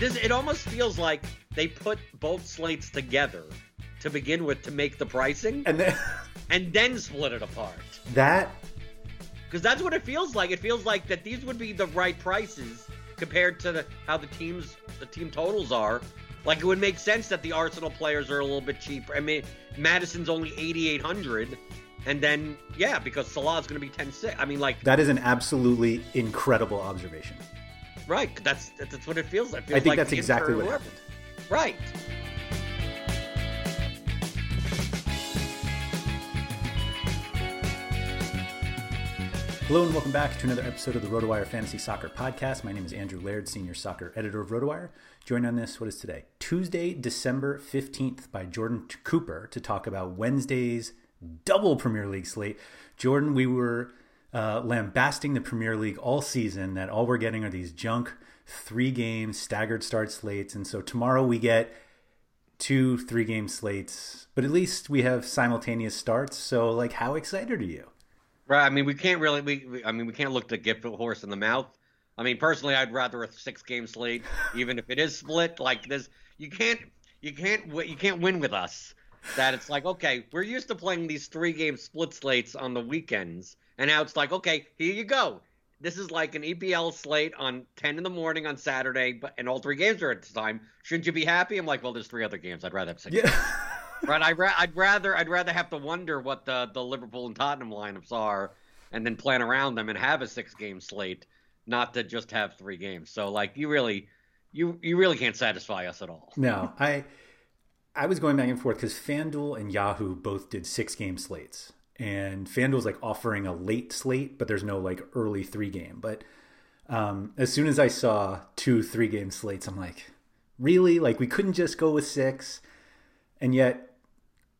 This it almost feels like they put both slates together to begin with to make the pricing And then and then split it apart. that Because that's what it feels like. It feels like that these would be the right prices compared to the, how the teams the team totals are. Like it would make sense that the Arsenal players are a little bit cheaper. I mean, Maddison's only eighty eight hundred, and then yeah, because Salah's going to be ten six. I mean, like that is an absolutely incredible observation. Right. That's that's what it feels like. It I think like that's exactly what happened. Right. Hello and welcome back to another episode of the RotoWire Fantasy Soccer Podcast. My name is Andrew Laird, senior soccer editor of RotoWire. Joined on this, what is today? Tuesday, December 15th by Jordan Cooper to talk about Wednesday's double Premier League slate. Jordan, we were uh, lambasting the Premier League all season that all we're getting are these junk three game staggered start slates. And so tomorrow we get two three game slates, but at least we have simultaneous starts. So, like, how excited are you? Right. I mean, we can't really. We, we. I mean, we can't look to get the horse in the mouth. I mean, personally, I'd rather a six-game slate, even if it is split. Like this, you can't. You can't. You can't win with us. That it's like, okay, we're used to playing these three-game split slates on the weekends, and now it's like, okay, here you go. This is like an EPL slate on 10 in the morning on Saturday, but and all three games are at the time. Shouldn't you be happy? I'm like, well, there's three other games. I'd rather have six. Yeah. Right, I'd, ra- I'd rather I'd rather have to wonder what the the Liverpool and Tottenham lineups are, and then plan around them and have a six game slate, not to just have three games. So like you really, you you really can't satisfy us at all. No, I I was going back and forth because FanDuel and Yahoo both did six game slates. And FanDuel's like offering a late slate, but there's no like early three game. But um, as soon as I saw two three game slates, I'm like, really? Like we couldn't just go with six? And yet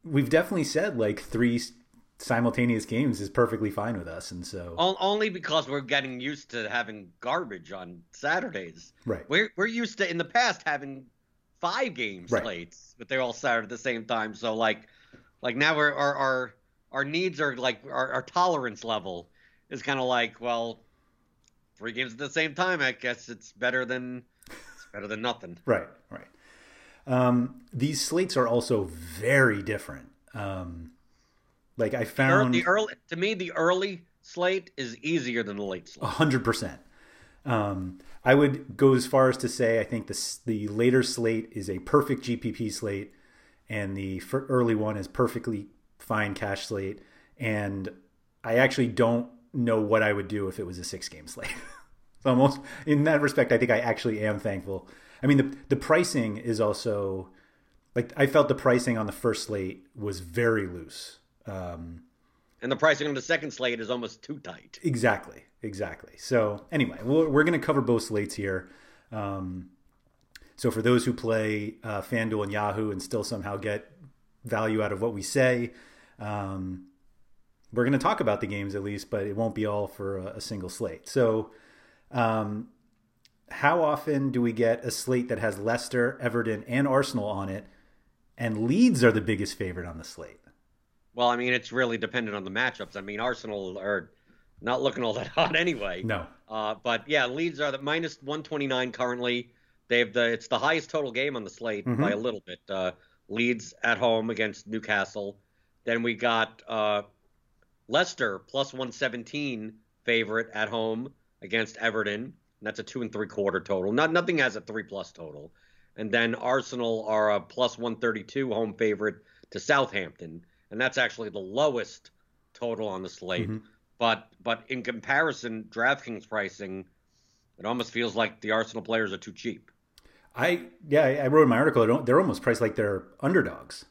we've definitely said like three simultaneous games is perfectly fine with us. And so only because we're getting used to having garbage on Saturdays. Right. We're we're used to in the past having five game Right. slates, but they're all started at the same time. So like, like now we're our our needs are like our, our tolerance level is kind of like well, three games at the same time. I guess it's better than it's better than nothing. Right, right. Um, these slates are also very different. Um, like I found the early to me the early slate is easier than the late slate. hundred percent. Um, I would go as far as to say I think the the later slate is a perfect GPP slate, and the early one is perfectly fine cash slate. And I actually don't know what I would do if it was a six game slate. so almost in that respect, I think I actually am thankful. I mean, the the pricing is also like I felt the pricing on the first slate was very loose. Um, and the pricing on the second slate is almost too tight. Exactly, exactly. So anyway, we're, we're going to cover both slates here. Um, so for those who play uh, FanDuel and Yahoo and still somehow get value out of what we say, um, we're going to talk about the games at least, but it won't be all for a, a single slate. So, um, how often do we get a slate that has Leicester, Everton, and Arsenal on it, and Leeds are the biggest favorite on the slate? Well, I mean, it's really dependent on the matchups. I mean, Arsenal are not looking all that hot anyway. No. Uh, but yeah, Leeds are the minus 129 currently. They have the it's the highest total game on the slate mm-hmm. by a little bit. Uh, Leeds at home against Newcastle. Then we got uh, Leicester plus 117 favorite at home against Everton. And that's a two and three quarter total. Not nothing has a three plus total. And then Arsenal are a plus 132 home favorite to Southampton and that's actually the lowest total on the slate. Mm-hmm. But but in comparison, DraftKings pricing, it almost feels like the Arsenal players are too cheap. I yeah, I wrote in my article they're almost priced like they're underdogs,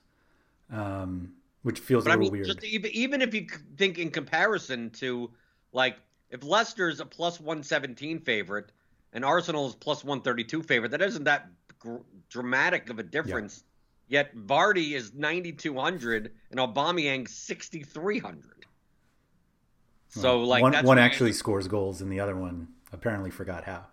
um, which feels but a little I mean, weird. Just even, even if you think in comparison to like if Leicester's a plus one seventeen favorite and Arsenal's plus one thirty two favorite, that isn't that gr- dramatic of a difference Yet Vardy is 9,200 and Aubameyang 6,300. So like one, one actually scores goals and the other one apparently forgot how.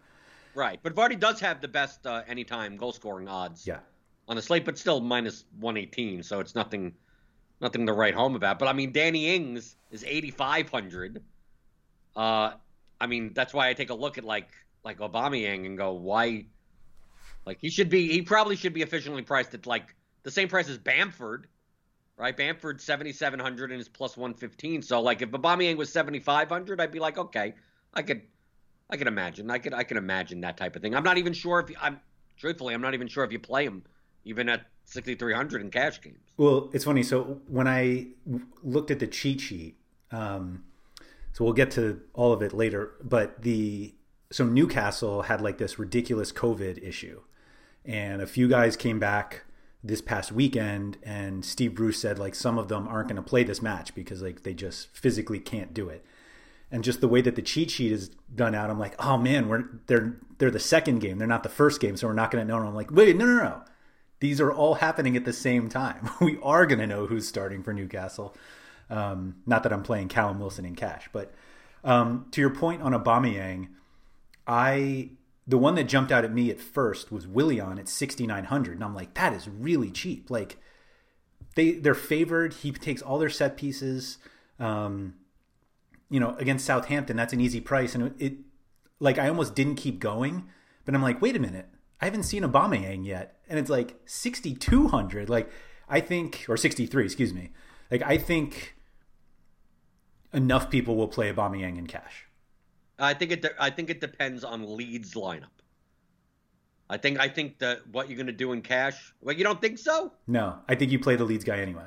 Right, but Vardy does have the best uh, anytime goal scoring odds. Yeah. On the slate, but still minus 118, so it's nothing, nothing to write home about. But I mean, Danny Ings is 8,500. Uh, I mean, that's why I take a look at like like Aubameyang and go, why? Like he should be, he probably should be efficiently priced at like the same price as Bamford, right? Bamford seventy seven hundred and is plus one fifteen. So like if Aubameyang was seventy five hundred, I'd be like, okay, I could, I could imagine, I could, I can imagine that type of thing. I'm not even sure if I'm truthfully, I'm not even sure if you play him even at 6300 in cash games. Well, it's funny. So when I looked at the cheat sheet, um, so we'll get to all of it later, but the so Newcastle had like this ridiculous COVID issue, and a few guys came back this past weekend and Steve Bruce said like some of them aren't going to play this match because like they just physically can't do it. And just the way that the cheat sheet is done out, I'm like, oh man, we're they're they're the second game, they're not the first game, so we're not going to know. And I'm like, wait, no, no, no, these are all happening at the same time. we are going to know who's starting for Newcastle. Um, not that I'm playing Callum Wilson in cash, but um, to your point on Aubameyang, I the one that jumped out at me at first was Willian at 6900 and I'm like that is really cheap. Like they they're favored. He takes all their set pieces. Um, you know against Southampton that's an easy price and it, it, like I almost didn't keep going but I'm like wait a minute. I haven't seen Aubameyang yet and it's like 6200 like I think or 63 excuse me like I think enough people will play Aubameyang in cash I think it. De- I think it depends on Leeds lineup. I think. I think that what you're going to do in cash. Well, you don't think so? No, I think you play the Leeds guy anyway.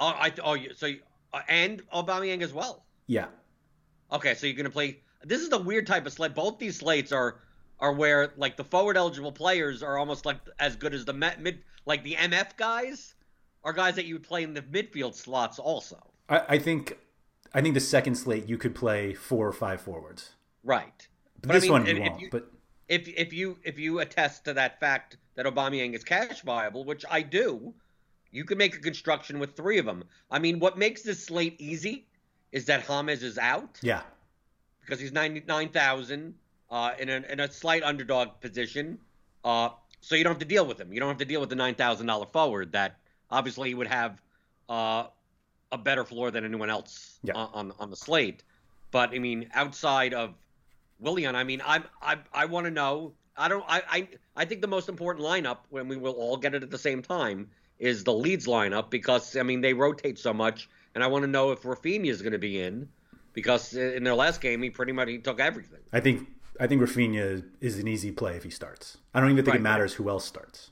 Oh, I. Oh, so uh, and Aubameyang as well. Yeah. Okay, so you're going to play. This is the weird type of slate. Both these slates are are where like the forward eligible players are almost like as good as the mid like the MF guys are guys that you would play in the midfield slots also. I, I think I think the second slate you could play four or five forwards. Right. But, but this I mean, one you won't. You, but if if you if you attest to that fact that Aubameyang is cash viable, which I do, you can make a construction with three of them. I mean, what makes this slate easy is that James is out. Yeah. Because he's ninety nine thousand uh, in a in a slight underdog position. Uh, so you don't have to deal with him. You don't have to deal with the nine thousand dollar forward that obviously he would have uh, a better floor than anyone else yeah. on, on, on the slate. But I mean, outside of Willian, I mean, I'm I I want to know I don't. I, I I think the most important lineup when we will all get it at the same time is the Leeds lineup because I mean they rotate so much, and I want to know if Raphinha is going to be in because in their last game he pretty much he took everything. I think I think Raphinha is an easy play if he starts. I don't even think Right. it matters who else starts.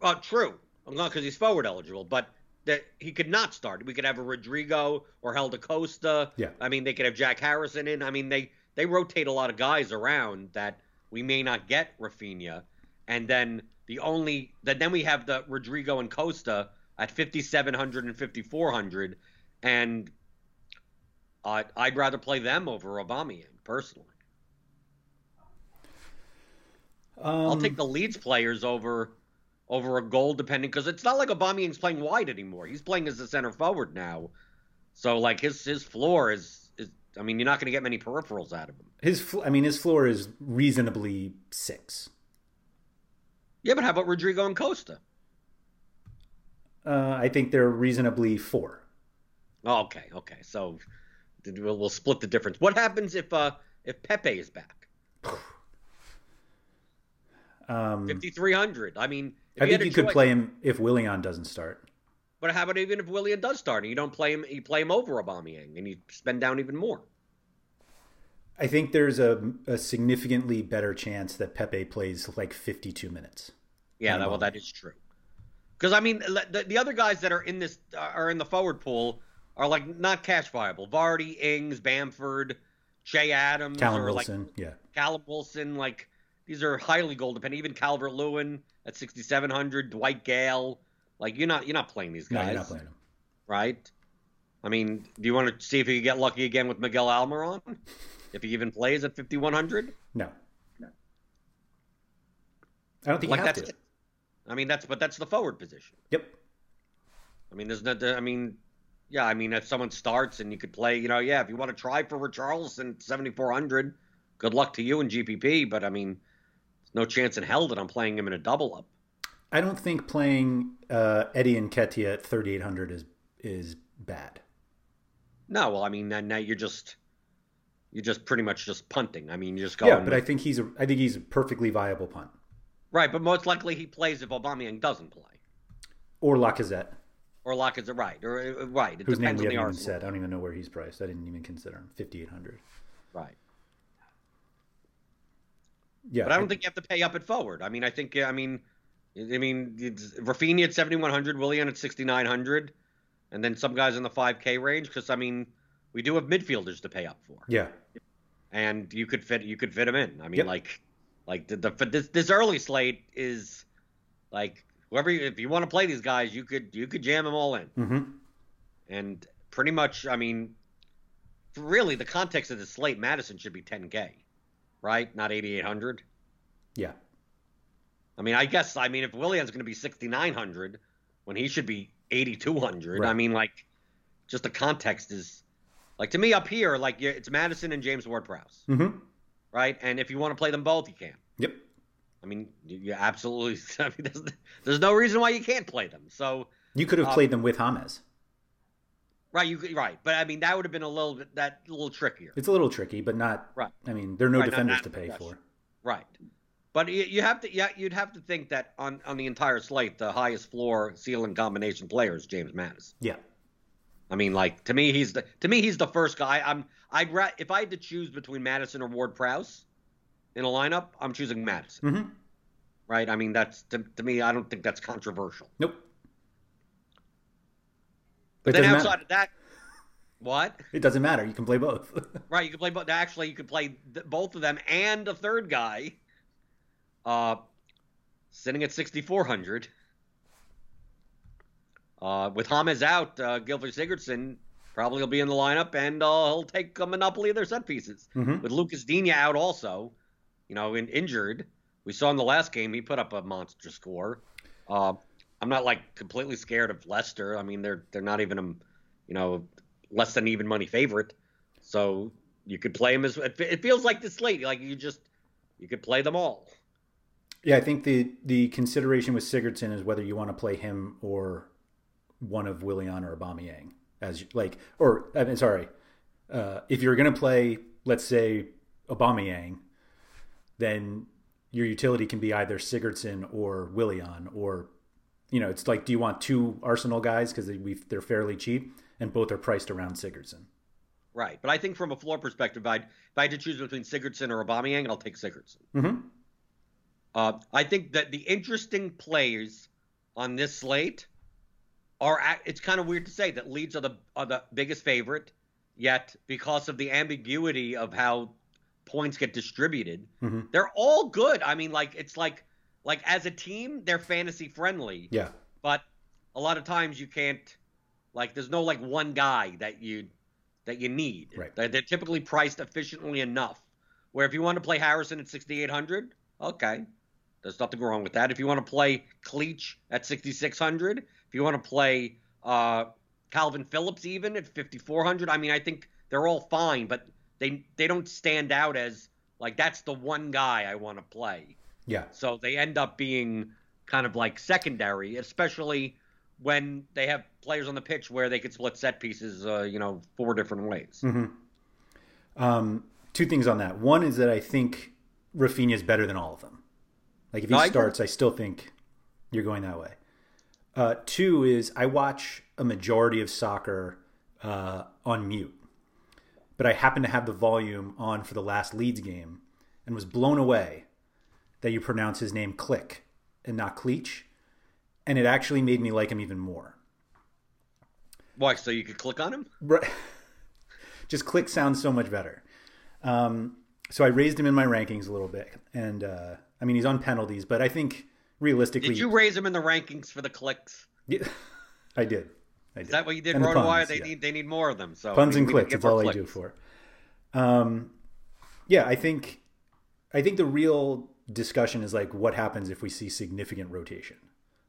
Uh, true. I'm not because he's forward eligible, but that he could not start. We could have a Rodrigo or Helder Costa. Yeah. I mean, they could have Jack Harrison in. I mean, they they rotate a lot of guys around that we may not get Raphinha, and then the only that then we have the Rodrigo and Costa at 5700 and 5400, and uh, I'd rather play them over Aubameyang personally. Um, I'll take the Leeds players over over a goal, depending because it's not like Aubameyang's playing wide anymore. He's playing as a center forward now, so like his his floor is is. I mean, you're not going to get many peripherals out of him. his. fl- I mean, his floor is reasonably six. Yeah, but how about Rodrigo and Costa? Uh, I think they're reasonably four. Oh, okay, okay. So we'll, we'll split the difference. What happens if uh if Pepe is back? Um, Fifty three hundred. I mean, I you think you could choice- play him if Willian doesn't start. But how about even if Willian does start and you don't play him, you play him over Aubameyang and you spend down even more. I think there's a, a significantly better chance that Pepe plays like 52 minutes. Yeah, that, well, that is true. Because I mean, the, the other guys that are in this are in the forward pool are like not cash viable. Vardy, Ings, Bamford, Che Adams, Callum Wilson, yeah. Callum Wilson. Like these are highly goal dependent. Even Calvert Lewin at sixty seven hundred, Dwight Gayle. Like you're not you're not playing these guys. No, guys, you're not playing him. right? I mean, do you want to see if you can get lucky again with Miguel Almiron? if he even plays at fifty one hundred, No. I don't think like you have that's to. it. I mean, that's but that's the forward position. Yep. I mean, there's not. I mean, yeah. I mean, if someone starts and you could play, you know, yeah. If you want to try for Richarlison, seventy four hundred, good luck to you in GPP. But I mean, there's no chance in hell that I'm playing him in a double up. I don't think playing uh, Eddie Nketiah at 3,800 is is bad. No, well, I mean, now you're just you're just pretty much just punting. I mean, you're just going. Yeah, but I think he's a I think he's a perfectly viable punt. right, but most likely he plays if Aubameyang doesn't play, Or Lacazette, or Lacazette right, or uh, right. It whose name depends we haven't even said. I don't even know where he's priced. I didn't even consider him. 5,800. Right. Yeah, But I don't think you have to pay up at forward. I mean, I think I mean, I mean, it's Raphinha at seventy one hundred, Willian at sixty nine hundred, and then some guys in the five K range. Because I mean, we do have midfielders to pay up for, Yeah, and you could fit you could fit them in. I mean, Yep. like like the, the this this early slate is like whoever you, if you want to play these guys, you could you could jam them all in, hmm and pretty much. I mean, really, the context of the slate, Maddison should be ten K, right? Not eighty eight hundred. yeah. I mean, I guess I mean if Willian's going to be 6900 when he should be 8200, I mean like just the context is like to me up here like it's Maddison and James Ward-Prowse, hmm right? And if you want to play them both, you can. Yep. I mean, you, absolutely I mean there's, there's no reason why you can't play them. So, You could have Um, played them with James. Right, you right, but I mean that would have been a little bit that a little trickier. It's a little tricky, but not. Right. I mean, there are no Right, defenders to pay for. Right. But you, you have to, yeah, you'd have to think that on, on the entire slate, the highest floor ceiling combination player is James Maddison. Yeah. I mean, like to me, he's the to me he's the first guy. I'm I'd ra- if I had to choose between Maddison or Ward Prowse in a lineup, I'm choosing Maddison. hmm Right? I mean, that's to, to me, I don't think that's controversial. Nope. But then outside matter. of that, what? It doesn't matter. You can play both. Right? You can play both. Actually, you could play th- both of them and a third guy. Uh, sitting at 6,400. Uh, with James out, uh, Gilbert Sigurdsson probably will be in the lineup, and uh, he'll take a monopoly of their set pieces. Mhm. With Lucas Digne out also, you know, in, injured. We saw in the last game he put up a monster score. Uh, I'm not like completely scared of Leicester. I mean, they're they're not even a, you know, less than even money favorite. So you could play them as it feels like this slate. Like you just you could play them all. yeah, I think the the consideration with Sigurdsson is whether you want to play him or one of Willian or Aubameyang as like, or I mean, sorry, uh, if you're going to play, let's say Aubameyang, then your utility can be either Sigurdsson or Willian, or you know, it's like, do you want two Arsenal guys because they, they're fairly cheap and both are priced around Sigurdsson? Right, but I think from a floor perspective, I'd, if I had to choose between Sigurdsson or Aubameyang, I'll take Sigurdsson. Mm-hmm. Uh, I think that the interesting players on this slate are. It's kind of weird to say that Leeds are the are the biggest favorite, yet because of the ambiguity of how points get distributed, mm-hmm. they're all good. I mean, like it's like like as a team, they're fantasy friendly. Yeah. But a lot of times you can't. Like, there's no like one guy that you that you need. Right. They're, they're typically priced efficiently enough. Where if you want to play Harrison at 6,800, okay, there's nothing wrong with that. If you want to play Cleach at 6,600, if you want to play uh, Kalvin Phillips even at 5,400, I mean, I think they're all fine, but they they don't stand out as like that's the one guy I want to play. Yeah. So they end up being kind of like secondary, especially when they have players on the pitch where they could split set pieces, uh, you know, four different ways. Mm-hmm. Um, two things on that. One is that I think Raphinha is better than all of them. Like if he No, I starts, I still think you're going that way. Uh, two is I watch a majority of soccer uh, on mute, but I happen to have the volume on for the last Leeds game and was blown away that you pronounce his name Click and not Cleach, and it actually made me like him even more. Why? So you could click on him? Right. Just click sounds so much better. Um, so I raised him in my rankings a little bit, and uh, I mean he's on penalties, but I think realistically, Did you raise him in the rankings for the clicks? Yeah, I did. I did. Is that what you did, And the puns, They yeah. need they need more of them. So puns and we need to clicks. That's all I do for. Um, yeah, I think, I think the real discussion is like what happens if we see significant rotation.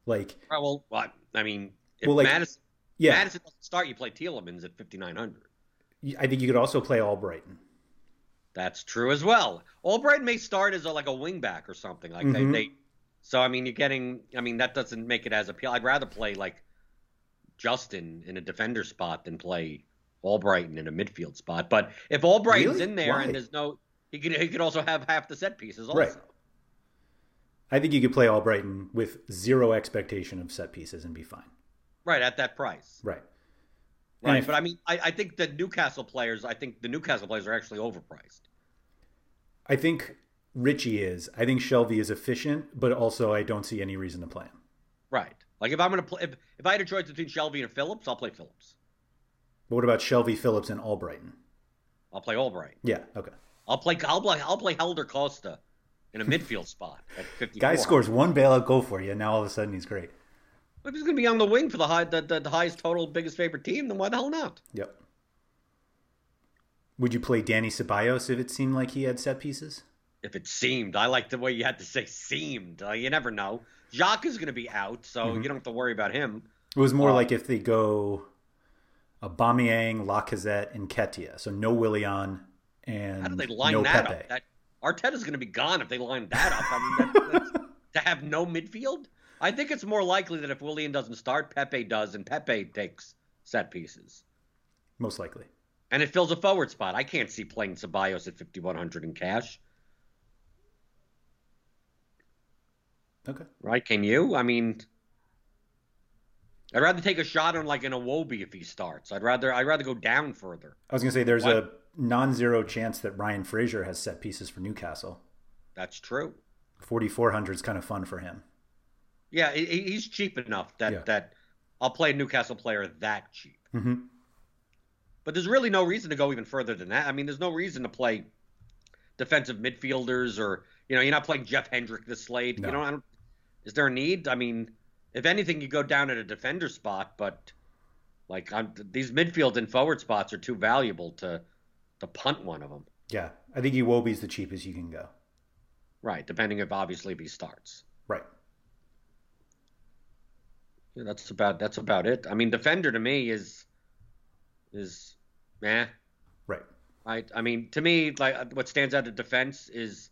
Like, Right, well, what? I mean, if Well, like- Maddison, yeah, Maddison doesn't start, you play Tielemans at 5,900. I think you could also play Albrighton. That's true as well. Albright may start as a, like a wingback or something. Like Mhm. they, they, so I mean, you're getting. I mean, that doesn't make it as appeal. I'd rather play like Justin in a defender spot than play Albrighton in a midfield spot. But if Albrighton's Really? in there Why? and there's no, he could he could also have half the set pieces also. Right. I think you could play Albrighton with zero expectation of set pieces and be fine. Right at that price. Right. Right. if- But I mean, I, I think the Newcastle players. I think the Newcastle players are actually overpriced. I think Ritchie is. I think Shelvey is efficient, but also I don't see any reason to play him. Right. Like if I'm gonna play, if, if I had a choice between Shelvey and Phillips, I'll play Phillips. But what about Shelvey, Phillips, and Albrighton? I'll play Albright. Yeah, okay. I'll play. I'll play. I'll play Helder Costa in a midfield spot at 50. Guy scores one bailout goal for you, and now all of a sudden he's great. If he's going to be on the wing for the high, the, the, the highest total, biggest favorite team, then why the hell not? Yep. Would you play Dani Ceballos if it seemed like he had set pieces? If it seemed, I like the way you had to say seemed. Uh, you never know. Xhaka is going to be out, so Mm-hmm. you don't have to worry about him. It was more Uh, like if they go Aubameyang, Lacazette, and Nketiah. So no Willian and How do they line no that Pepe. up? That Arteta's going to be gone if they line that up. I mean, that, that's, to have no midfield. I think it's more likely that if Willian doesn't start, Pepe does, and Pepe takes set pieces. Most likely. and it fills a forward spot. I can't see playing Ceballos at 5100 in cash, Okay. right? Can you? I mean, I'd rather take a shot on like an Iwobi if he starts. I'd rather I'd rather go down further. I was going to say there's What? a non-zero chance that Ryan Fraser has set pieces for Newcastle. That's true. 4400 is kind of fun for him. Yeah, he's cheap enough that Yeah. that I'll play a Newcastle player that cheap. hmm But there's really no reason to go even further than that. I mean, there's no reason to play defensive midfielders or you know you're not playing Jeff Hendrick this slate. No. You know, I don't, is there a need? I mean, if anything, you go down at a defender spot, but like I'm, these midfield and forward spots are too valuable to to punt one of them. Yeah. I think Iwobi's the cheapest you can go. Right, depending if obviously if he starts. Right. Yeah, that's about that's about it. I mean, defender to me is is eh. Right. Right. I mean, to me, like what stands out at defense is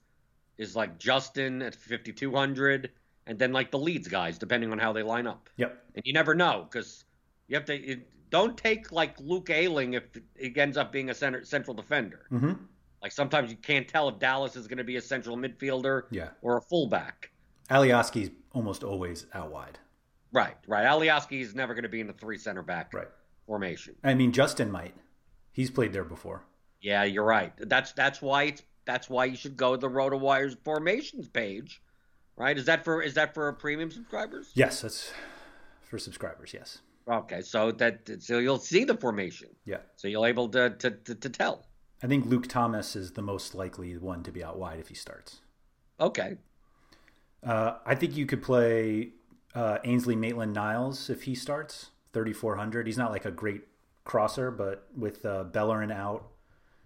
is like Justin at 5200, and then like the Leeds guys, depending on how they line up. Yep. And you never know because you have to. You, don't take like Luke Ayling if he ends up being a center central defender. hmm Like Like sometimes you can't tell if Dallas is going to be a central midfielder Yeah. or a fullback. Alioski's almost always out wide. Right, right. Alioski is never going to be in the three center back Right. formation. I mean, Justin might. He's played there before. Yeah, you're right. That's that's why it's that's why you should go to the RotoWires formations page, right? Is that for is that for premium subscribers? Yes, that's for subscribers. Yes. Okay, so that so you'll see the formation, Yeah. so you'll able to to, to, to tell. I think Luke Thomas is the most likely one to be out wide if he starts. Okay, Uh, I think you could play uh, Ainsley Maitland Niles if he starts 3,400. He's not like a great crosser, but with uh, Bellerin out,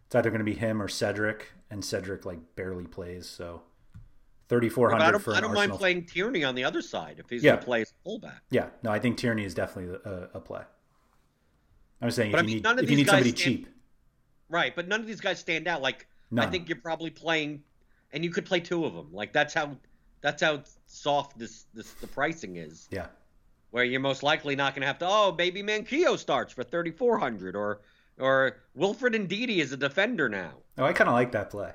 it's either going to be him or Cedric, and Cedric like barely plays. So 3,400 I don't, I don't mind playing Tierney on the other side if he's Yeah. going to play as fullback. Yeah, no, I think Tierney is definitely a, a play. I was saying But if I you need none of if you need somebody stand- cheap, Right, but none of these guys stand out. Like I think you're probably playing, and you could play two of them. Like that's how that's how soft this this the pricing is. yeah, where you're most likely not going to have to. Oh, maybe Manquillo starts for 3,400, or or Wilfred Ndidi is a defender now, oh, I kind of like that play.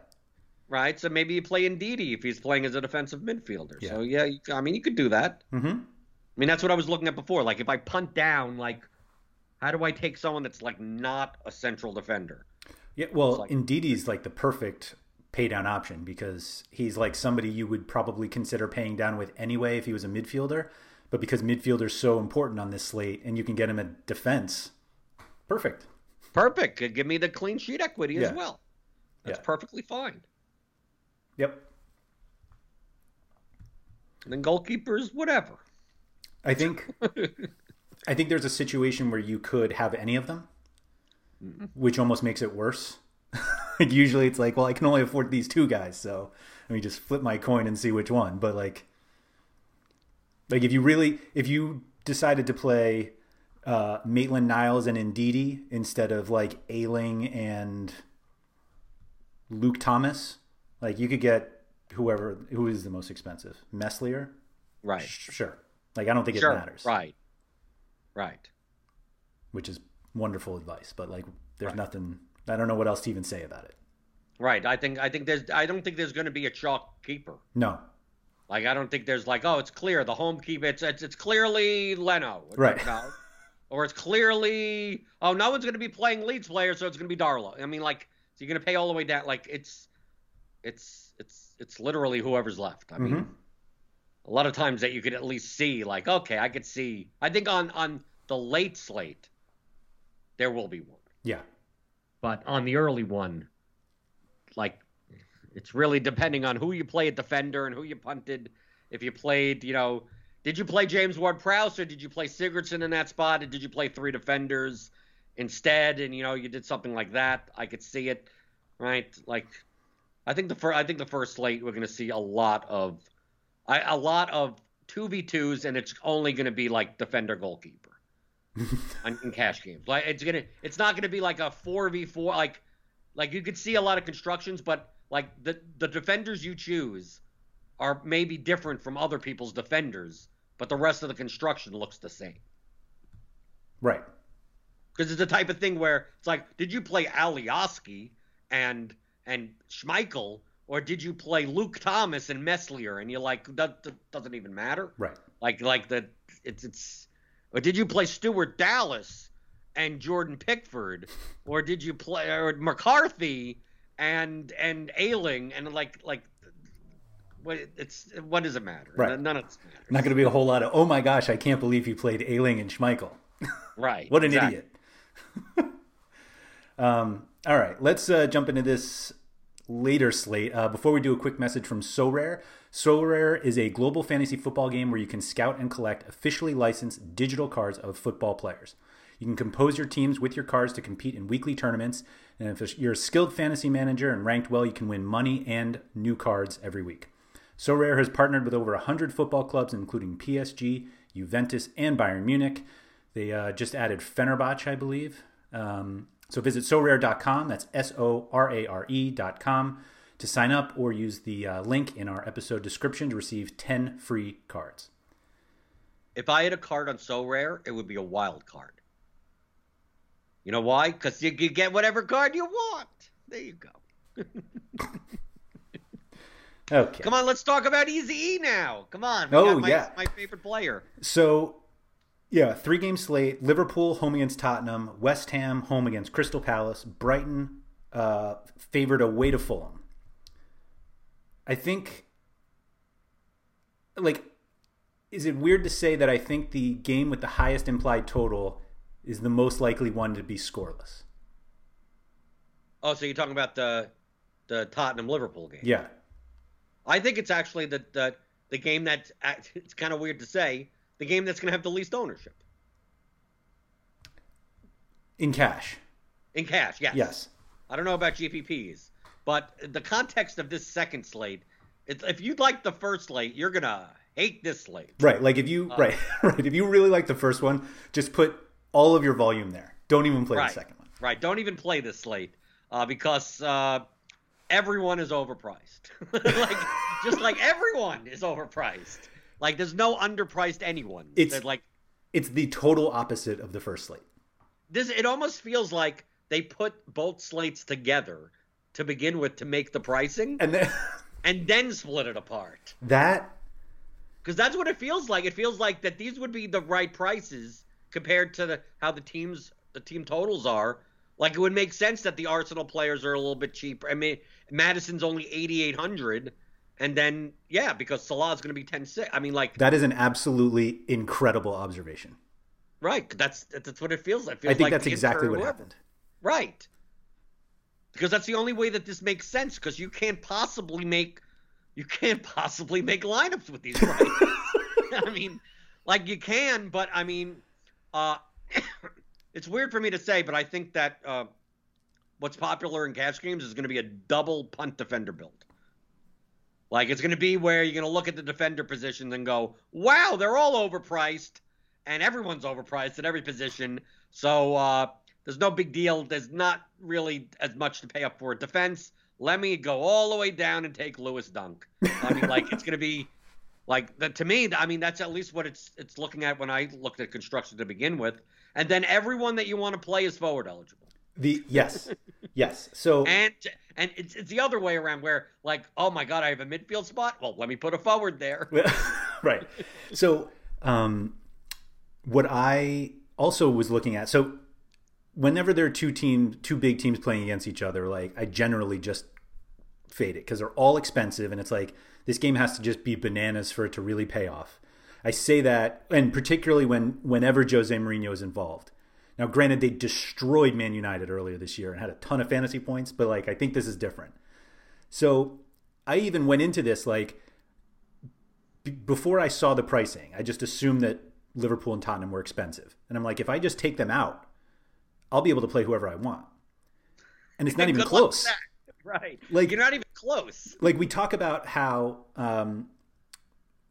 Right? So maybe you play Ndidi if he's playing as a defensive midfielder. Yeah. So yeah, I mean you could do that. Mm-hmm. I mean that's what I was looking at before. Like if I punt down, like how do I take someone that's like not a central defender? Yeah, well, like- Ndidi's like the perfect pay down option because he's like somebody you would probably consider paying down with anyway if he was a midfielder. But because midfielder's so important on this slate and you can get him at defense, perfect. Perfect. Could give me the clean sheet equity as Yeah. well. That's Yeah. perfectly fine. Yep. And then goalkeepers, whatever. I think I think there's a situation where you could have any of them, which almost makes it worse. like usually it's like, well, I can only afford these two guys, so let me just flip my coin and see which one. But like, like if you really, if you decided to play uh, Maitland Niles and Ndidi instead of like Ayling and Luke Thomas, like you could get whoever who is the most expensive, Meslier. Right. Sure. Like I don't think Sure. it matters. Right. Right. Which is wonderful advice, but like there's Right. nothing I don't know what else to even say about it. Right. I think I think there's I don't think there's going to be a chalk keeper. No. Like I don't think there's like oh it's clear the home keeper it's it's, it's clearly Leno. Right. No. Or it's clearly oh no one's going to be playing Leeds player so it's going to be Darlow. I mean like so you're going to pay all the way down like it's it's it's it's literally whoever's left. I mean Mhm. a lot of times that you could at least see like okay I could see I think on on the late slate there will be one. Yeah. But on the early one, like it's really depending on who you play at defender and who you punted. If you played, you know, did you play James Ward Prowse or did you play Sigurdsson in that spot? Or did you play three defenders instead? And you know, you did something like that. I could see it, right? Like, I think the first, I think the first slate we're going to see a lot of, I, a lot of two v twos, and it's only going to be like defender goalkeeper in cash games. Like it's gonna, it's not gonna be like a four v four. Like, like you could see a lot of constructions, but like the the defenders you choose are maybe different from other people's defenders, but the rest of the construction looks the same. Right. Because it's the type of thing where it's like, did you play Alioski and and Schmeichel, or did you play Luke Thomas and Meslier? And you're like, that, that doesn't even matter. Right. Like like the it's it's or did you play Stuart Dallas and Jordan Pickford or did you play or McCarthy and and Ayling and like like what it's what does it matter? Right. None of matters. Not going to be a whole lot of oh my gosh, I can't believe you played Ayling and Schmeichel. right. What an exactly. idiot. um, all right, let's uh, jump into this later slate. Uh, before we do a quick message from Sorare. So Rare is a global fantasy football game where you can scout and collect officially licensed digital cards of football players. You can compose your teams with your cards to compete in weekly tournaments. And if you're a skilled fantasy manager and ranked well, you can win money and new cards every week. Sorare has partnered with over 100 football clubs, including PSG, Juventus, and Bayern Munich. They uh, just added Fenerbahce, I believe. Um, so visit sorare.com, that's S O R A R E.com, to sign up or use the uh, link in our episode description to receive 10 free cards. If I had a card on Sorare, it would be a wild card. You know why? Because you, you get whatever card you want. There you go. Okay. Come on, let's talk about Easy E now. Come on. Oh, my, yeah. my favorite player. So, yeah, three game slate: Liverpool home against Tottenham, West Ham home against Crystal Palace, Brighton uh, favored away to Fulham. I think, like, is it weird to say that I think the game with the highest implied total is the most likely one to be scoreless? Oh, so you're talking about the the Tottenham Liverpool game? Yeah. I think it's actually the the, the game that it's kind of weird to say the game that's going to have the least ownership In cash. in cash. Yes. Yes. I don't know about GPPs, but the context of this second slate, if you like the first slate, you're gonna hate this slate. Right. Like if you right right if you really like the first one, just put all of your volume there. Don't even play Right. the second one. Right. Don't even play this slate uh, because uh, everyone is overpriced. like just like everyone is overpriced. Like there's no underpriced anyone. It's- That, like It's the total opposite of the first slate. this. It almost feels like they put both slates together to begin with to make the pricing And then and then split it apart. that Because that's what it feels like. It feels like that these would be the right prices compared to the, how the teams the team totals are. Like it would make sense that the Arsenal players are a little bit cheaper. I mean, Maddison's only eighty eight hundred, and then yeah, because Salah's going to be ten six. I mean, like that is an absolutely incredible observation. right. That's that's what it feels like. It feels I think like that's exactly what happened. Right. Because that's the only way that this makes sense. Because you can't possibly make you can't possibly make lineups with these prices. I mean, like you can, but I mean, uh, it's weird for me to say, but I think that uh, what's popular in cash games is going to be a double punt defender build. Like it's going to be where you're going to look at the defender positions and go, "Wow, they're all overpriced, and everyone's overpriced at every position." So uh, there's no big deal. There's not really as much to pay up for defense. Let me go all the way down and take Lewis Dunk. I mean, like it's going to be like that to me. I mean, that's at least what it's it's looking at when I looked at construction to begin with. And then everyone that you want to play is forward eligible. The yes, yes. So And and it's, it's the other way around where like, oh my god, I have a midfield spot. Well, let me put a forward there. right. So um, what I also was looking at. So whenever there are two teams, two big teams playing against each other, like I generally just fade it because they're all expensive, and it's like this game has to just be bananas for it to really pay off. I say that, and particularly when whenever Jose Mourinho is involved. Now, granted, they destroyed Man United earlier this year and had a ton of fantasy points, but like I think this is different. So I even went into this like b- before I saw the pricing, I just assumed that Liverpool and Tottenham were expensive, and I'm like, if I just take them out, I'll be able to play whoever I want, and it's not even Good luck with close. Right. Like- you're not even close. like we talk about how um,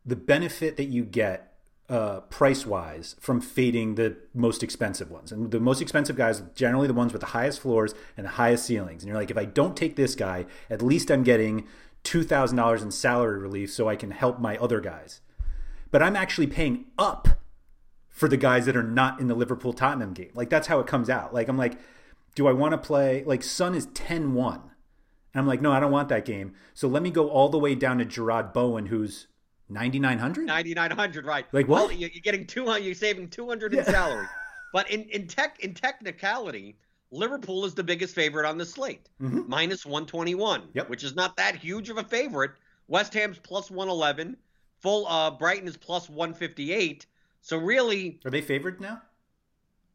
the benefit that you get uh, price wise from fading the most expensive ones, and the most expensive guys generally the ones with the highest floors and the highest ceilings. And you're like, if I don't take this guy, at least I'm getting two thousand dollars in salary relief, so I can help my other guys. But I'm actually paying up for the guys that are not in the Liverpool Tottenham game. Like that's how it comes out. Like I'm like, do I want to play like Son is 10-1. And I'm like, no, I don't want that game. So let me go all the way down to Jarrod Bowen, who's 9,900. 9900 right Like what? Well, you- you're getting 200 you're saving 200 in salary but in in tech in technicality liverpool is the biggest favorite on the slate Mhm. minus 121 Yep. which is not that huge of a favorite west ham's plus 111 full uh brighton is plus 158 so really Are they favored now?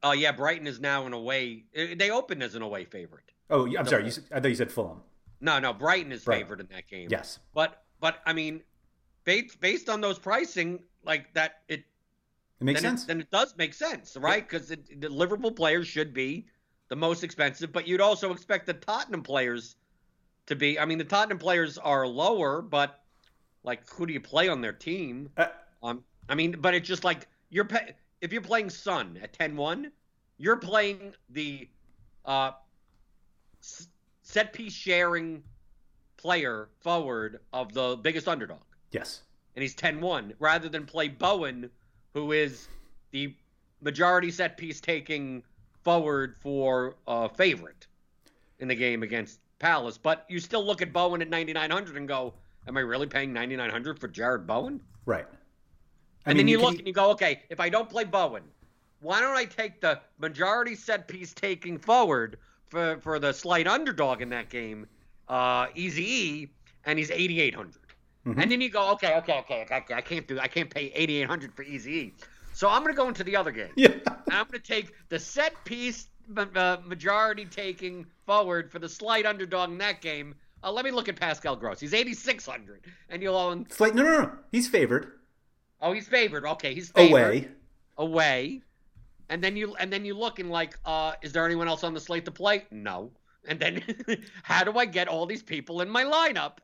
uh yeah brighton is now an away uh, they opened as an away favorite Oh, I'm sorry. You, I thought you said Fulham. no no brighton is Right. favored in that game Yes. but but i mean based based on those pricing like that it It makes then sense. It, then it does make sense, right? Because the Liverpool players should be the most expensive, but you'd also expect the Tottenham players to be. I mean, the Tottenham players are lower, but like, who do you play on their team? Uh, Um, I mean, but it's just like you're pay- if you're playing Son at 10-1, you're playing the uh, s- set piece sharing player forward of the biggest underdog yes. and he's 10-1 rather than play Bowen who is the majority set piece taking forward for uh, favorite in the game against Palace, but you still look at Bowen at 9,900 and go, "Am I really paying 9,900 for Jarrod Bowen?" Right. I and mean, then you, could look e- and you go, "Okay, if I don't play Bowen, why don't I take the majority set piece taking forward for for the slight underdog in that game, uh, Easy E, and he's 8,800." Mm-hmm. And then you go, "Okay, okay, okay, okay, I can't do, I can't pay 8,800 for Easy E." So I'm gonna go into the other game. Yeah. I'm going to take the set piece uh, majority taking forward for the slight underdog in that game. Uh, let me look at Pascal Gross. He's 8,600. And you'll own. It's like no, no, no. He's favored Oh, he's favored. Okay, he's favored. away. Away. And then you and then you look and like, uh, is there anyone else on the slate to play? No. And then, how do I get all these people in my lineup?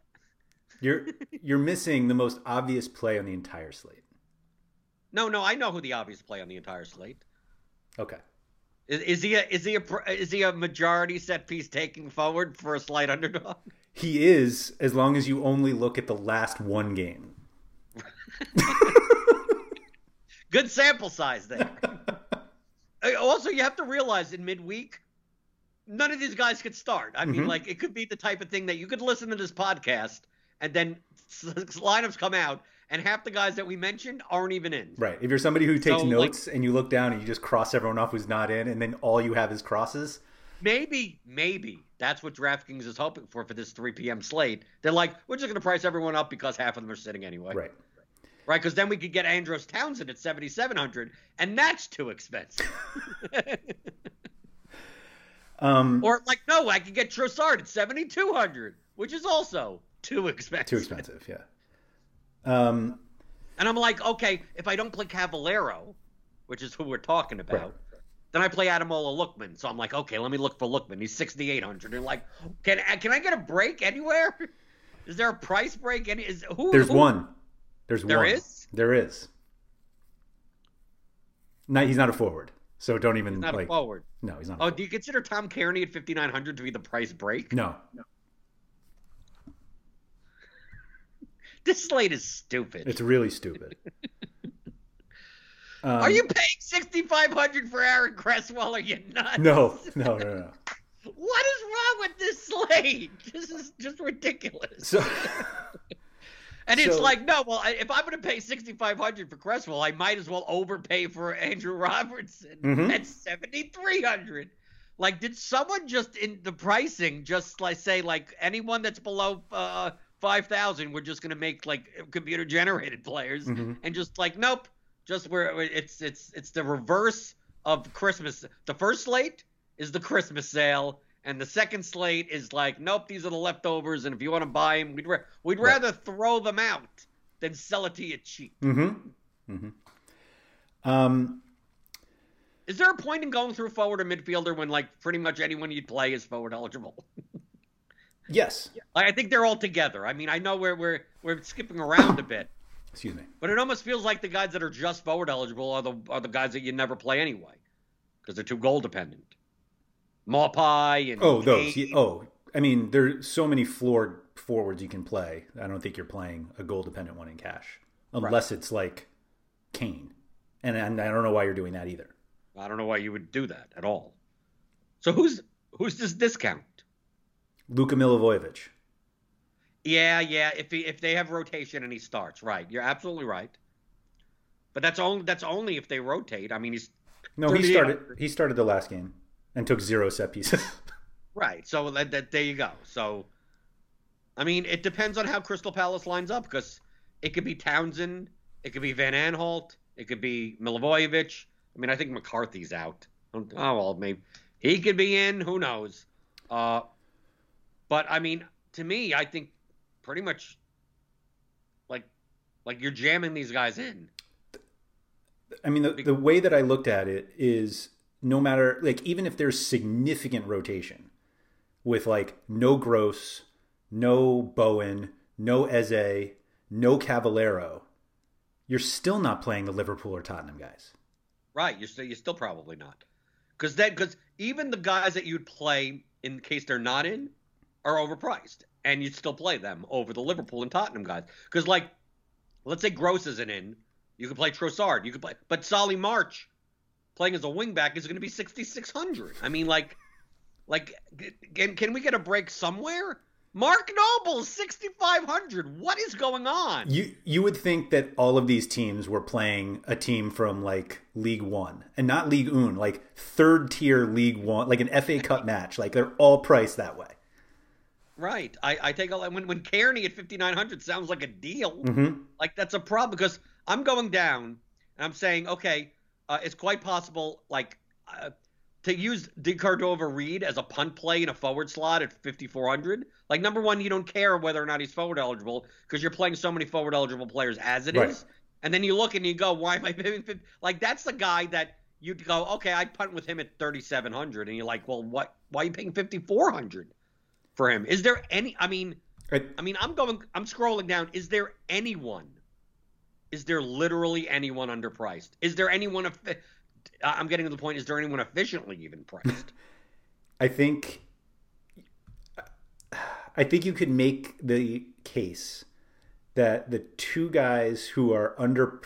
You're you're missing the most obvious play on the entire slate. No, no, I know who the obvious play on the entire slate. Okay. Is, is he a is he a is he a majority set piece taking forward for a slight underdog? He is as long as you only look at the last one game. Good sample size there. Uh, also, you have to realize in midweek, none of these guys could start. I mean, Mhm. like it could be the type of thing that you could listen to this podcast and then lineups come out, and half the guys that we mentioned aren't even in. Right. If you're somebody who takes So, like- notes and you look down and you just cross everyone off who's not in, and then all you have is crosses. Maybe, maybe that's what DraftKings is hoping for for this 3 p.m. slate. They're like, we're just going to price everyone up because half of them are sitting anyway. Right. Right, because then we could get Andros Townsend at 7,700, and that's too expensive. Um, or like, no, I could get Trossard at 7,200, which is also too expensive. too expensive. Yeah. Um, And I'm like, okay, if I don't play Cavaleiro, which is who we're talking about, Right. then I play Ademola Lookman. So I'm like, okay, let me look for Lookman. He's 6,800. And like, can can I get a break anywhere? Is there a price break? Any is who? there's who- one. There's There one. There is. There is. No, he's not a forward. So don't even Not like. a forward. No, he's not. A Oh, do you consider Tom Cairney at 5,900 to be the price break? No, No. This slate is stupid. It's really stupid. Um, Are you paying 6,500 for Aaron Cresswell? Are you nuts? No, no, no, no. What is wrong with this slate? This is just ridiculous. So, And it's So- like, no, well, if I'm going to pay 6500 for Cresswell, I might as well overpay for Andrew Robertson Mhm. at 7300 Like, did someone just in the pricing just like say, like, anyone that's below uh, 5000 we're just going to make like computer generated players Mhm. and just like, nope, just where it's it's it's the reverse of Christmas. The first slate is the Christmas sale, and the second slate is like, nope, these are the leftovers, and if you want to buy them, we'd ra- we'd Right. rather throw them out than sell it to you cheap. mm-hmm. Mm-hmm. Um, Is there a point in going through forward or midfielder when like pretty much anyone you'd play is forward eligible? yes. Like, I think they're all together. I mean, I know we're we're we're skipping around a bit, Excuse me. but it almost feels like the guys that are just forward eligible are the are the guys that you never play anyway because they're too goal dependent. Maupay and Oh, those. Yeah, Oh, I mean, there's so many floor forwards you can play. I don't think you're playing a goal dependent one in cash, unless it's like Kane, and, and I don't know why you're doing that either. I don't know why you would do that at all. So who's who's this discount? Luka Milivojevic. Yeah, yeah. If he, if they have rotation and he starts, right? You're absolutely right. But that's only that's only if they rotate. I mean, he's No, he 38. started. He started the last game and took zero set pieces. right. So that, that there you go. So, I mean, it depends on how Crystal Palace lines up because it could be Townsend, it could be Van Aanholt, it could be Milivojevic. I mean, I think McCarthy's out. Oh well, maybe he could be in. Who knows? Uh, but I mean, to me, I think pretty much like like you're jamming these guys in. I mean, the, the way that I looked at it is no matter, like, even if there's significant rotation with, like, no Gross, no Bowen, no Eze, no Cavaleiro, you're still not playing the Liverpool or Tottenham guys. Right, you're still you're still probably not, because then because even the guys that you'd play in case they're not in are overpriced, and you'd still play them over the Liverpool and Tottenham guys. Because like, let's say Gross isn't in, you could play Trossard, you could play, but Solly March playing as a wingback is going to be sixty six hundred. I mean, like, Like, can can we get a break somewhere? Mark Noble, 6,500. What is going on? You you would think that all of these teams were playing a team from like League One and not League Un, like third tier League One, like an FA Cup match. Like they're all priced that way. Right. I, I take a when when Cairney at 5,900 sounds like a deal. Mm-hmm. Like that's a problem because I'm going down and I'm saying, okay, uh, it's quite possible, like. Uh, to use De Cordova Reid as a punt play in a forward slot at 5400 like number one you don't care whether or not he's forward eligible because you're playing so many forward eligible players as it Right. is, and then you look and you go why am i paying 50? like that's the guy that you'd go okay i'd punt with him at 3700 and you're like well what why are you paying 5400 for him is there any i mean I- i mean i'm going i'm scrolling down is there anyone is there literally anyone underpriced is there anyone i'm getting to the point is there anyone efficiently even priced I think I think you could make the case that the two guys who are under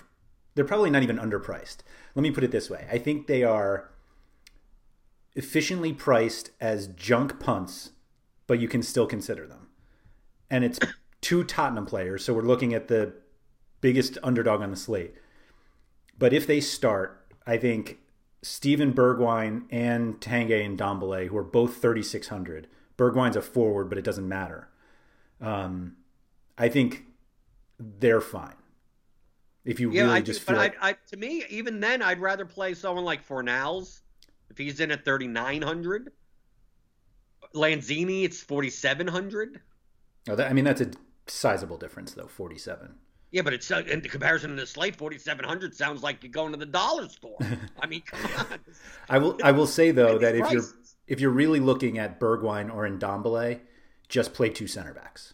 they're probably not even underpriced. Let me put it this way. I think they are efficiently priced as junk punts, but you can still consider them. And it's two Tottenham players, so we're looking at the biggest underdog on the slate. But if they start, I think Steven Bergwijn and Tanguy Ndombele, who are both 3,600. Bergwijn's a forward, but it doesn't matter. Um, I think they're fine. If you Yeah, really I just do, feel but I, I, to me, even then, I'd rather play someone like Fornals if he's in at thirty nine hundred. Lanzini, it's forty seven hundred. oh, that, I mean, that's a sizable difference, though, 47. Yeah, but it's uh, in comparison to the slate, forty seven hundred sounds like you're going to the dollar store. I mean, come on. I will. I will say though that if you're if you're really looking at Bergwijn or Ndombele, just play two center backs.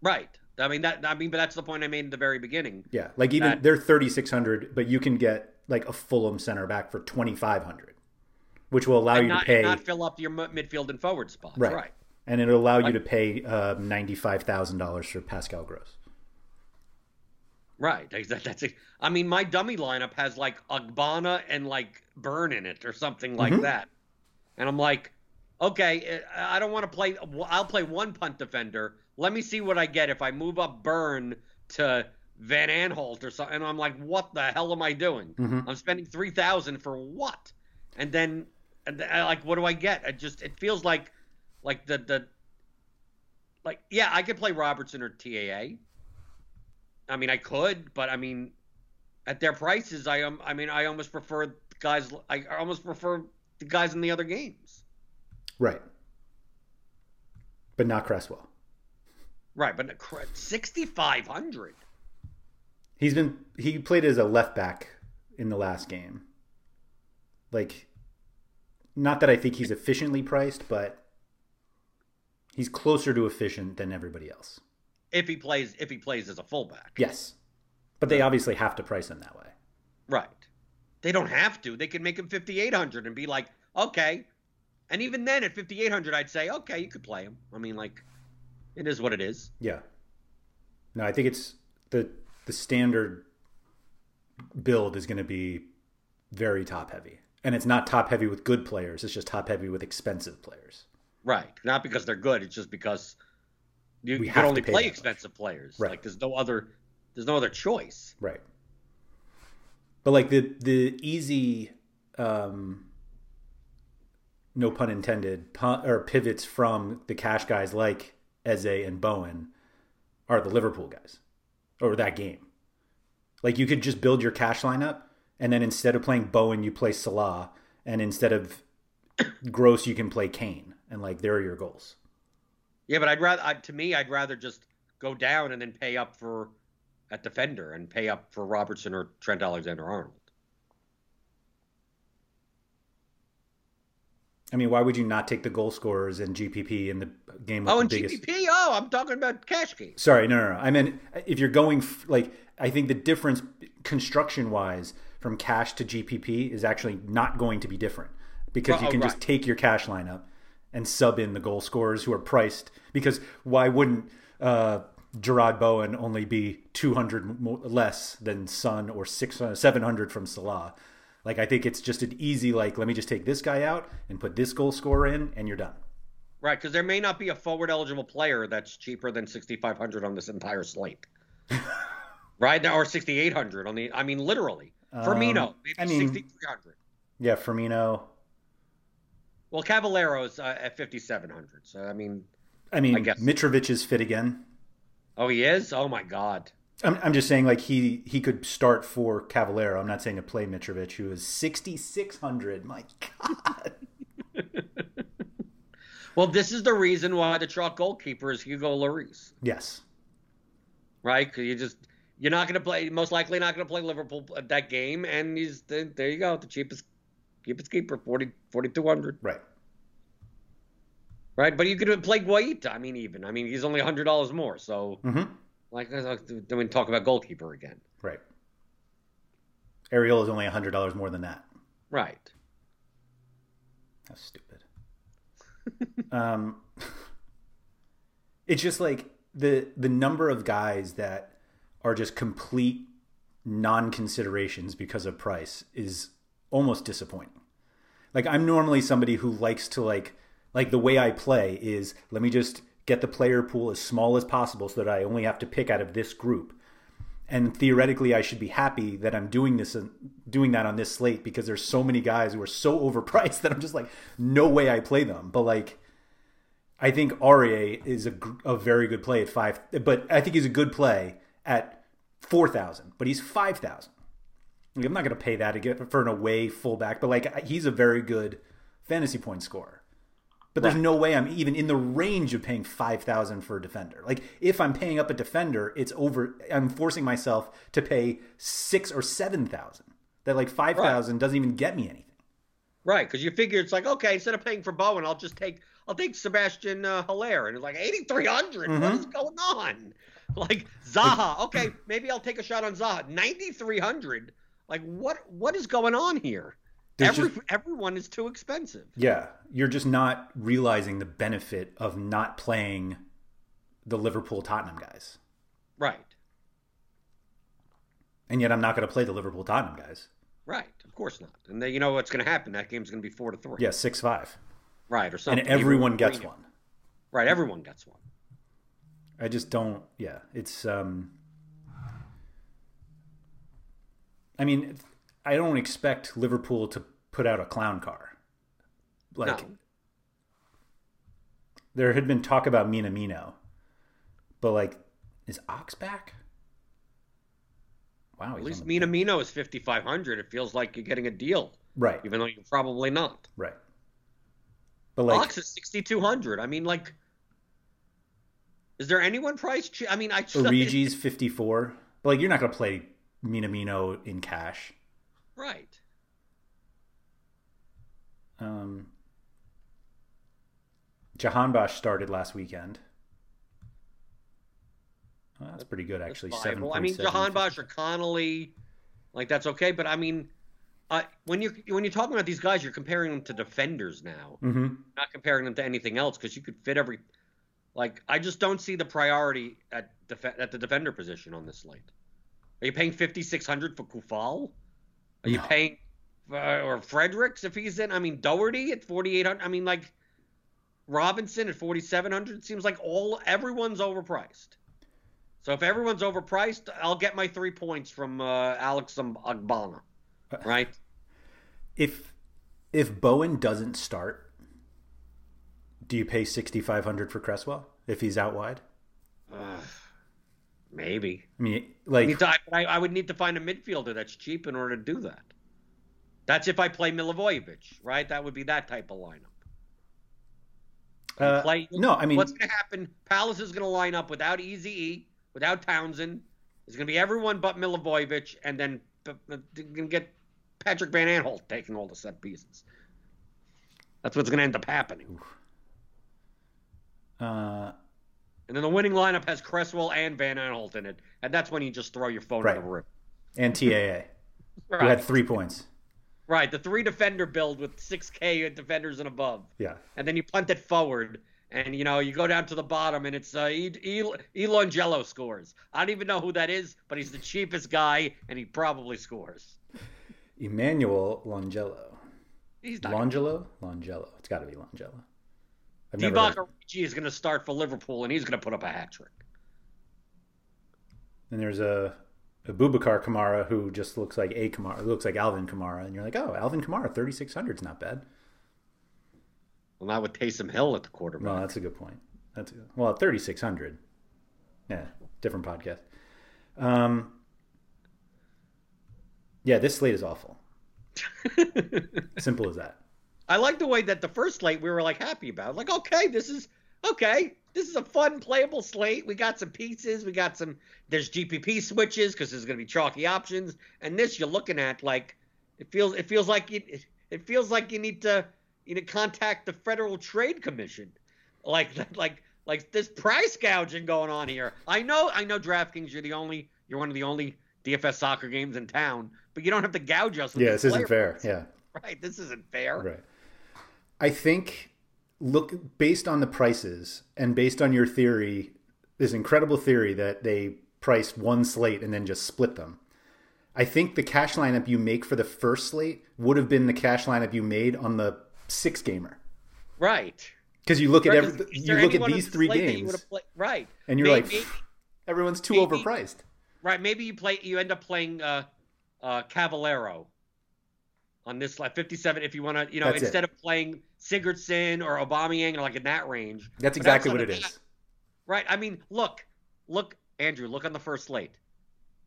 Right. I mean that. I mean, but that's the point I made in the very beginning. Yeah, like even That- they're 3,600, but you can get like a Fulham center back for 2,500, which will allow And you not, to pay not fill up your midfield and forward spots. right. right. and it'll allow you to pay uh, ninety-five thousand dollars for Pascal Gross. Right. That- That's it. I mean, my dummy lineup has like Agbana and like Burn in it or something like Mhm. that. And I'm like, okay, uh, I don't want to play. I'll play one punt defender. Let me see what I get if I move up Burn to Van Aanholt or something. And I'm like, what the hell am I doing? Mhm. I'm spending three thousand for what? And then, and I- like, what do I get? It just it feels like, like the the, like yeah, I could play Robertson or TAA. I mean, I could, but I mean, at their prices, I um, I mean, I almost prefer guys. I almost prefer the guys in the other games. Right, but not Cresswell. Right, but sixty five hundred. He's been he played as a left back in the last game. Like, not that I think he's efficiently priced, but he's closer to efficient than everybody else. If he plays, if he plays as a fullback. Yes, but they obviously have to price him that way. Right. They don't have to. They can make him fifty eight hundred and be like, okay. And even then, at fifty eight hundred, I'd say, okay, you could play him. I mean, like, it is what it is. Yeah. No, I think it's the the standard build is going to be very top heavy. And it's not top heavy with good players, it's just top heavy with expensive players. Right. Not because they're good. It's just because you, We you can to only play much. expensive players. Right. Like there's no other there's no other choice. Right. But like the the easy um no pun intended pun, or pivots from the cash guys like Eze and Bowen are the Liverpool guys or that game. Like you could just build your cash lineup and then instead of playing Bowen you play Salah and instead of Gross you can play Kane and like there are your goals. Yeah, but I'd rather I, to me I'd rather just go down and then pay up for a defender and pay up for Robertson or Trent Alexander Arnold. I mean, why would you not take the goal scorers and GPP in the game Oh, and biggest GPP. Oh, I'm talking about cash game. Sorry, no, no, no. I mean, if you're going f- like, I think the difference construction wise from cash to GPP is actually not going to be different because you Oh, can just take your cash lineup and sub in the goal scorers who are priced. Because why wouldn't uh, Jarrod Bowen only be 200 mo- less than Son or six, uh, 700 from Salah? Like I think it's just an easy like let me just take this guy out and put this goal scorer in and you're done. Right, because there may not be a forward eligible player that's cheaper than 6,500 on this entire slate. right or 6,800 on the. I mean, literally. Firmino, Um, maybe I mean- 6,300. Yeah, Firmino. Well, Cavaleiro's uh, at 5,700. So I mean, I mean, I guess. Mitrovic is fit again. oh, he is. Oh my God. I'm, I'm just saying, like he he could start for Cavaleiro. I'm not saying to play Mitrovic, who is 6,600. My God. Well, this is the reason why the chalk goalkeeper is Hugo Lloris, Yes. right? Because you just you're not going to play. Most likely not going to play Liverpool uh, that game, and he's there. You go, the cheapest cheapest keeper, 40 4,200. Right. right? But you could play Guaita. I mean, even I mean, he's only hundred dollars more. So, hmm like, uh, then we talk about goalkeeper again, Right. Ariel is only $100 more than that. right? That's stupid. um, it's just like the the number of guys that are just complete non-considerations because of price is almost disappointing. Like I'm normally somebody who likes to like like the way I play is let me just get the player pool as small as possible so that I only have to pick out of this group. And theoretically, I should be happy that I'm doing this and doing that on this slate because there's so many guys who are so overpriced that I'm just like, no way I play them. But like, I think Aurier is a, a very good play at five, but I think he's a good play at four thousand. But he's five thousand. Like, I'm not going to pay that to get for an away fullback, but like he's a very good fantasy point scorer. But there's no way I'm even in the range of paying five thousand for a defender. Like if I'm paying up a defender, it's over. I'm forcing myself to pay six or seven thousand. That like five thousand doesn't even get me anything. Right, because you figure it's like okay, instead of paying for Bowen, I'll just take I'll take Sebastian uh, Haller, and it's like eighty What is going on? Like Zaha, okay, maybe I'll take a shot on Zaha. Ninety three hundred. Like what? What is going on here? Every, just- everyone is too expensive. Yeah, you're just not realizing the benefit of not playing the Liverpool Tottenham guys. Right, And yet I'm not going to play the Liverpool Tottenham guys. right. Of course not. And then you know what's going to happen? That game's going to be four to three. Yeah, six five, Right, or something. and everyone gets one. Right, everyone gets one. I just don't. Yeah, it's. um I mean, I don't expect Liverpool to put out a clown car. Like no. there had been talk about Minamino, but like, is Ox back? Wow, At least the- Minamino is fifty five hundred. It feels like you're getting a deal, right, even though you're probably not. right. But like, Ox is sixty two hundred. I mean, like, is there anyone priced? che- I mean, I Origi's fifty four. But like, you're not gonna play Minamino in cash. right. Um, Jahan Bosch started last weekend. Well, that's pretty good, actually. Seven. I mean, Jahan Bosch or Connolly, like that's okay. But I mean, uh, when you're when you're talking about these guys, you're comparing them to defenders now, hmm not comparing them to anything else because you could fit every. Like, I just don't see the priority at def- at the defender position on this slate. Are you paying fifty six hundred for Coufal? Are you No. paying uh, or Fredericks if he's in? I mean, Doherty at forty eight hundred. I mean, like Robinson at forty seven hundred. Seems like all everyone's overpriced. So if everyone's overpriced, I'll get my three points from uh, Alex Agbana, right? If if Bowen doesn't start, do you pay sixty five hundred for Cresswell if he's out wide? Ugh, maybe. I mean, like, to- I, I would need to find a midfielder that's cheap in order to do that. That's if I play Milivojevic, right? That would be that type of lineup. Uh, play, no, I mean, what's going to happen? Palace is going to line up without Easy E, without Townsend. It's going to be everyone but Milivojevic, and then uh, uh, they're going to get Patrick Van Aanholt taking all the set pieces. That's what's going to end up happening. Uh, And then the winning lineup has Cresswell and Van Aanholt in it, and that's when you just throw your phone Right. in the room. and TAA who had three points. Right, the three defender build with 6K defenders and above. Yeah, And then you punt it forward, and you know, you go down to the bottom, and it's uh, e- e- Elongello scores. I don't even know who that is, but he's the cheapest guy, and he probably scores. Emmanuel Longello. He's not. Longelo? Longello. It's got to be Longello. Divock is going to start for Liverpool, and he's going to put up a hat trick. And there's a, a Bubakar Kamara who just looks like a Kamara. Looks like Alvin Kamara. And you're like, oh, Alvin Kamara, 3,600 is not bad. Well, not with Taysom Hill at the quarterback. No, that's a good point. That's a, well, 3,600. Yeah, different podcast. Um, yeah, this slate is awful. Simple as that. I like the way that the first slate we were like happy about. Like, okay, this is okay. This is a fun, playable slate. We got some pieces. We got some. There's GPP switches because there's going to be chalky options. And this you're looking at like it feels. It feels like it. It feels like you need to you know contact the Federal Trade Commission. Like like like this price gouging going on here. I know. I know. DraftKings. You're the only. You're one of the only DFS soccer games in town. But you don't have to gouge us. With Yeah, this isn't fair. Yeah. Right. This isn't fair. Right. I think look based on the prices and based on your theory, this incredible theory that they priced one slate and then just split them. I think the cash lineup you make for the first slate would have been the cash lineup you made on the six gamer. Right. Because you look at every, you look at these the three you games right. and you're Maybe- like, everyone's too maybe- overpriced. right. Maybe you play. You end up playing uh, uh, Cavaleiro on this like 57. If you want to, you know, That's it. instead of playing Sigurdsson or Aubameyang or like in that range. That's exactly what it that- is. Right. I mean, look, look, Andrew, look on the first slate.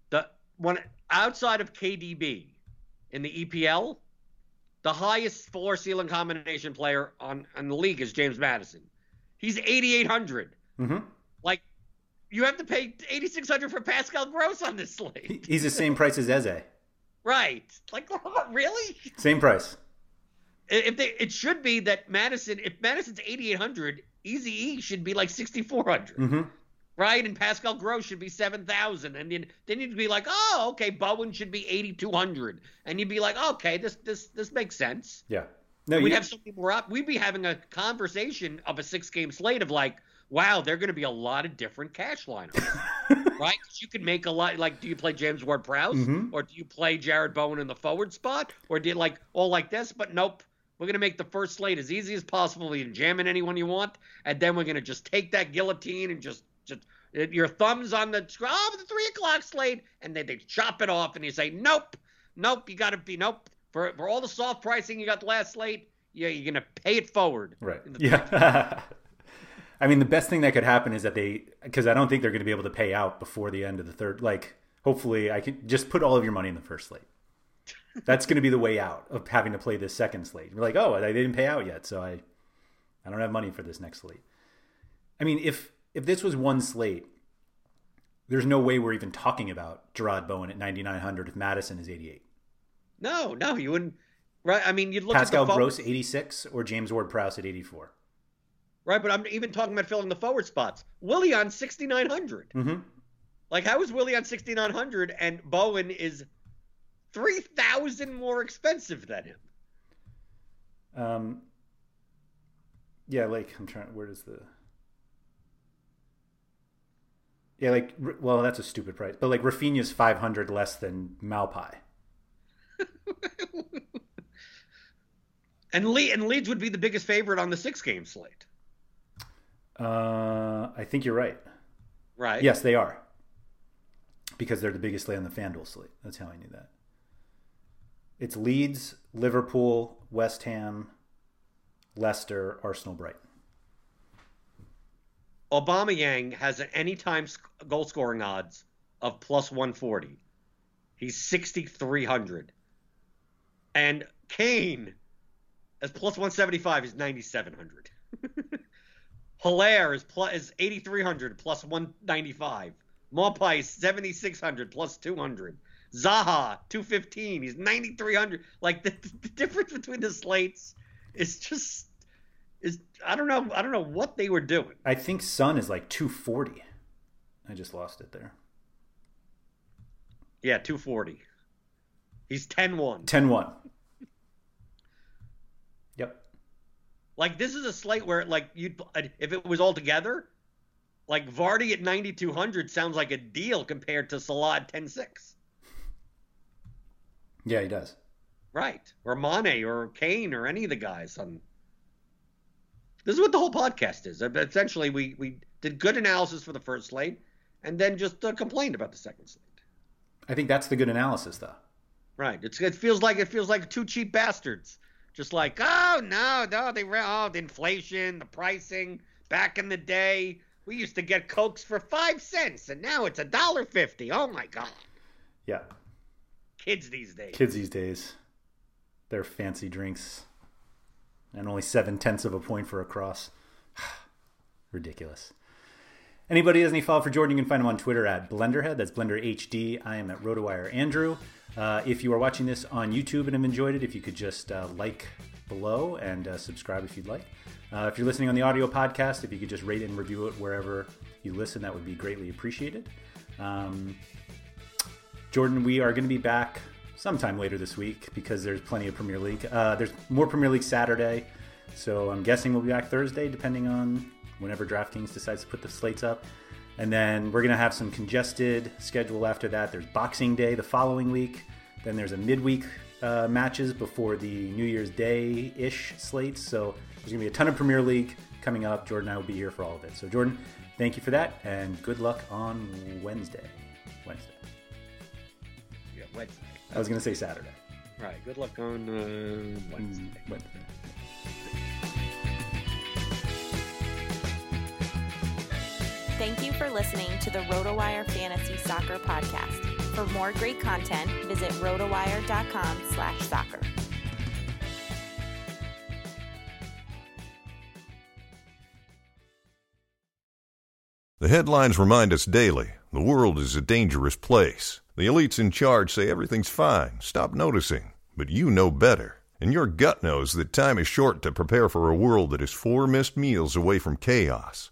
The one outside of KDB in the EPL, the highest floor ceiling combination player on on the league is James Maddison. He's 8,800. hmm Like, you have to pay 8,600 for Pascal Gross on this slate. he's the same price as Eze. Right. Like, really? Same price. If they, it should be that Maddison, if Maddison's 8,800, Easy E should be like 6,400. hmm right? And Pascal Gross should be seven thousand, and then then you'd be like, oh, okay, Bowen should be eighty two hundred, and you'd be like, okay, this this this makes sense. Yeah. No, We'd you, have something more up. We'd be having a conversation of a six game slate of like, wow, they're going to be a lot of different cash lineups, right? you could make a lot. Like, do you play James Ward Prowse, Mhm. or do you play Jarrod Bowen in the forward spot, or do you like all like this? But nope. We're gonna make the first slate as easy as possible. You can jam in anyone you want, and then we're gonna just take that guillotine and just just your thumbs on the oh, the three o'clock slate, and then they chop it off, and you say nope, nope. You gotta be nope for for all the soft pricing you got the last slate. Yeah, you're gonna pay it forward. Right. Yeah. I mean, the best thing that could happen is that they, because I don't think they're going to be able to pay out before the end of the third. Like, hopefully, I can just put all of your money in the first slate. That's going to be the way out of having to play this second slate. You're like, oh, they didn't pay out yet, so I, I don't have money for this next slate. I mean, if if this was one slate, there's no way we're even talking about Jarrod Bowen at 9,900 if Maddison is 88. No, no, you wouldn't. Right? I mean, you'd look Pascal at Pascal Gross 86 or James Ward Prowse at 84. Right? But I'm even talking about filling the forward spots. Willian 6,900. Mm-hmm. Like, how is Willian 6,900 and Bowen is 3,000 more expensive than him? Um, yeah, like I'm trying. Where does the? Yeah, like well, that's a stupid price, but like Raphinha's five hundred less than Maupay. And Le- and Leeds would be the biggest favorite on the six game slate, Uh, I think you're right. right? Yes, they are, because they're the biggest slate on the FanDuel slate. That's how I knew that. It's Leeds, Liverpool, West Ham, Leicester, Arsenal, Brighton. Aubameyang has an anytime goal scoring odds of plus 140. He's 6,300. And Kane as plus 175 is 9,700. Haller is plus is 8,300 plus 195. Maupay is 7,600 plus 200. Zaha 215. He's 9,300. Like the, the difference between the slates is just is I don't know I don't know what they were doing. I think Son is like two forty. I just lost it there. Yeah, 240. He's 10-1. 10-1. Like this is a slate where like you'd if it was all together, like Vardy at 9200 sounds like a deal compared to Salah at 106. Yeah, he does. Right. Or Mane or Kane or any of the guys on. This is what the whole podcast is. Essentially, we, we did good analysis for the first slate and then just uh, complained about the second slate. I think that's the good analysis, though. Right. It's, it feels like it feels like two cheap bastards. Just like, oh no, no, they oh the inflation, the pricing. Back in the day, we used to get cokes for five cents, and now it's a dollar fifty. Oh my god. Yeah. Kids these days. Kids these days. They're fancy drinks. And only seven tenths of a point for a cross. Ridiculous. Anybody has any follow for Jordan, you can find him on Twitter at Blenderhead. That's Blender HD. I am at RotoWire Andrew. Uh, if you are watching this on YouTube and have enjoyed it, if you could just uh, like below and uh, subscribe if you'd like. Uh, if you're listening on the audio podcast, if you could just rate and review it wherever you listen, that would be greatly appreciated. Um, Jordan, we are going to be back sometime later this week because there's plenty of Premier League. Uh, there's more Premier League Saturday, so I'm guessing we'll be back Thursday, depending on whenever DraftKings decides to put the slates up. And then we're going to have some congested schedule after that. There's Boxing Day the following week. Then there's a midweek uh, matches before the New Year's Day ish slates. So there's going to be a ton of Premier League coming up. Jordan and I will be here for all of it. So, Jordan, thank you for that. And good luck on Wednesday. Wednesday. Yeah, Wednesday. I was going to say Saturday. Right. Good luck on uh, Wednesday. Mm, Wednesday. Thank you for listening to the RotoWire Fantasy Soccer Podcast. For more great content, visit rotowire.com slash soccer. The headlines remind us daily the world is a dangerous place. The elites in charge say everything's fine, stop noticing. But you know better. And your gut knows that time is short to prepare for a world that is four missed meals away from chaos.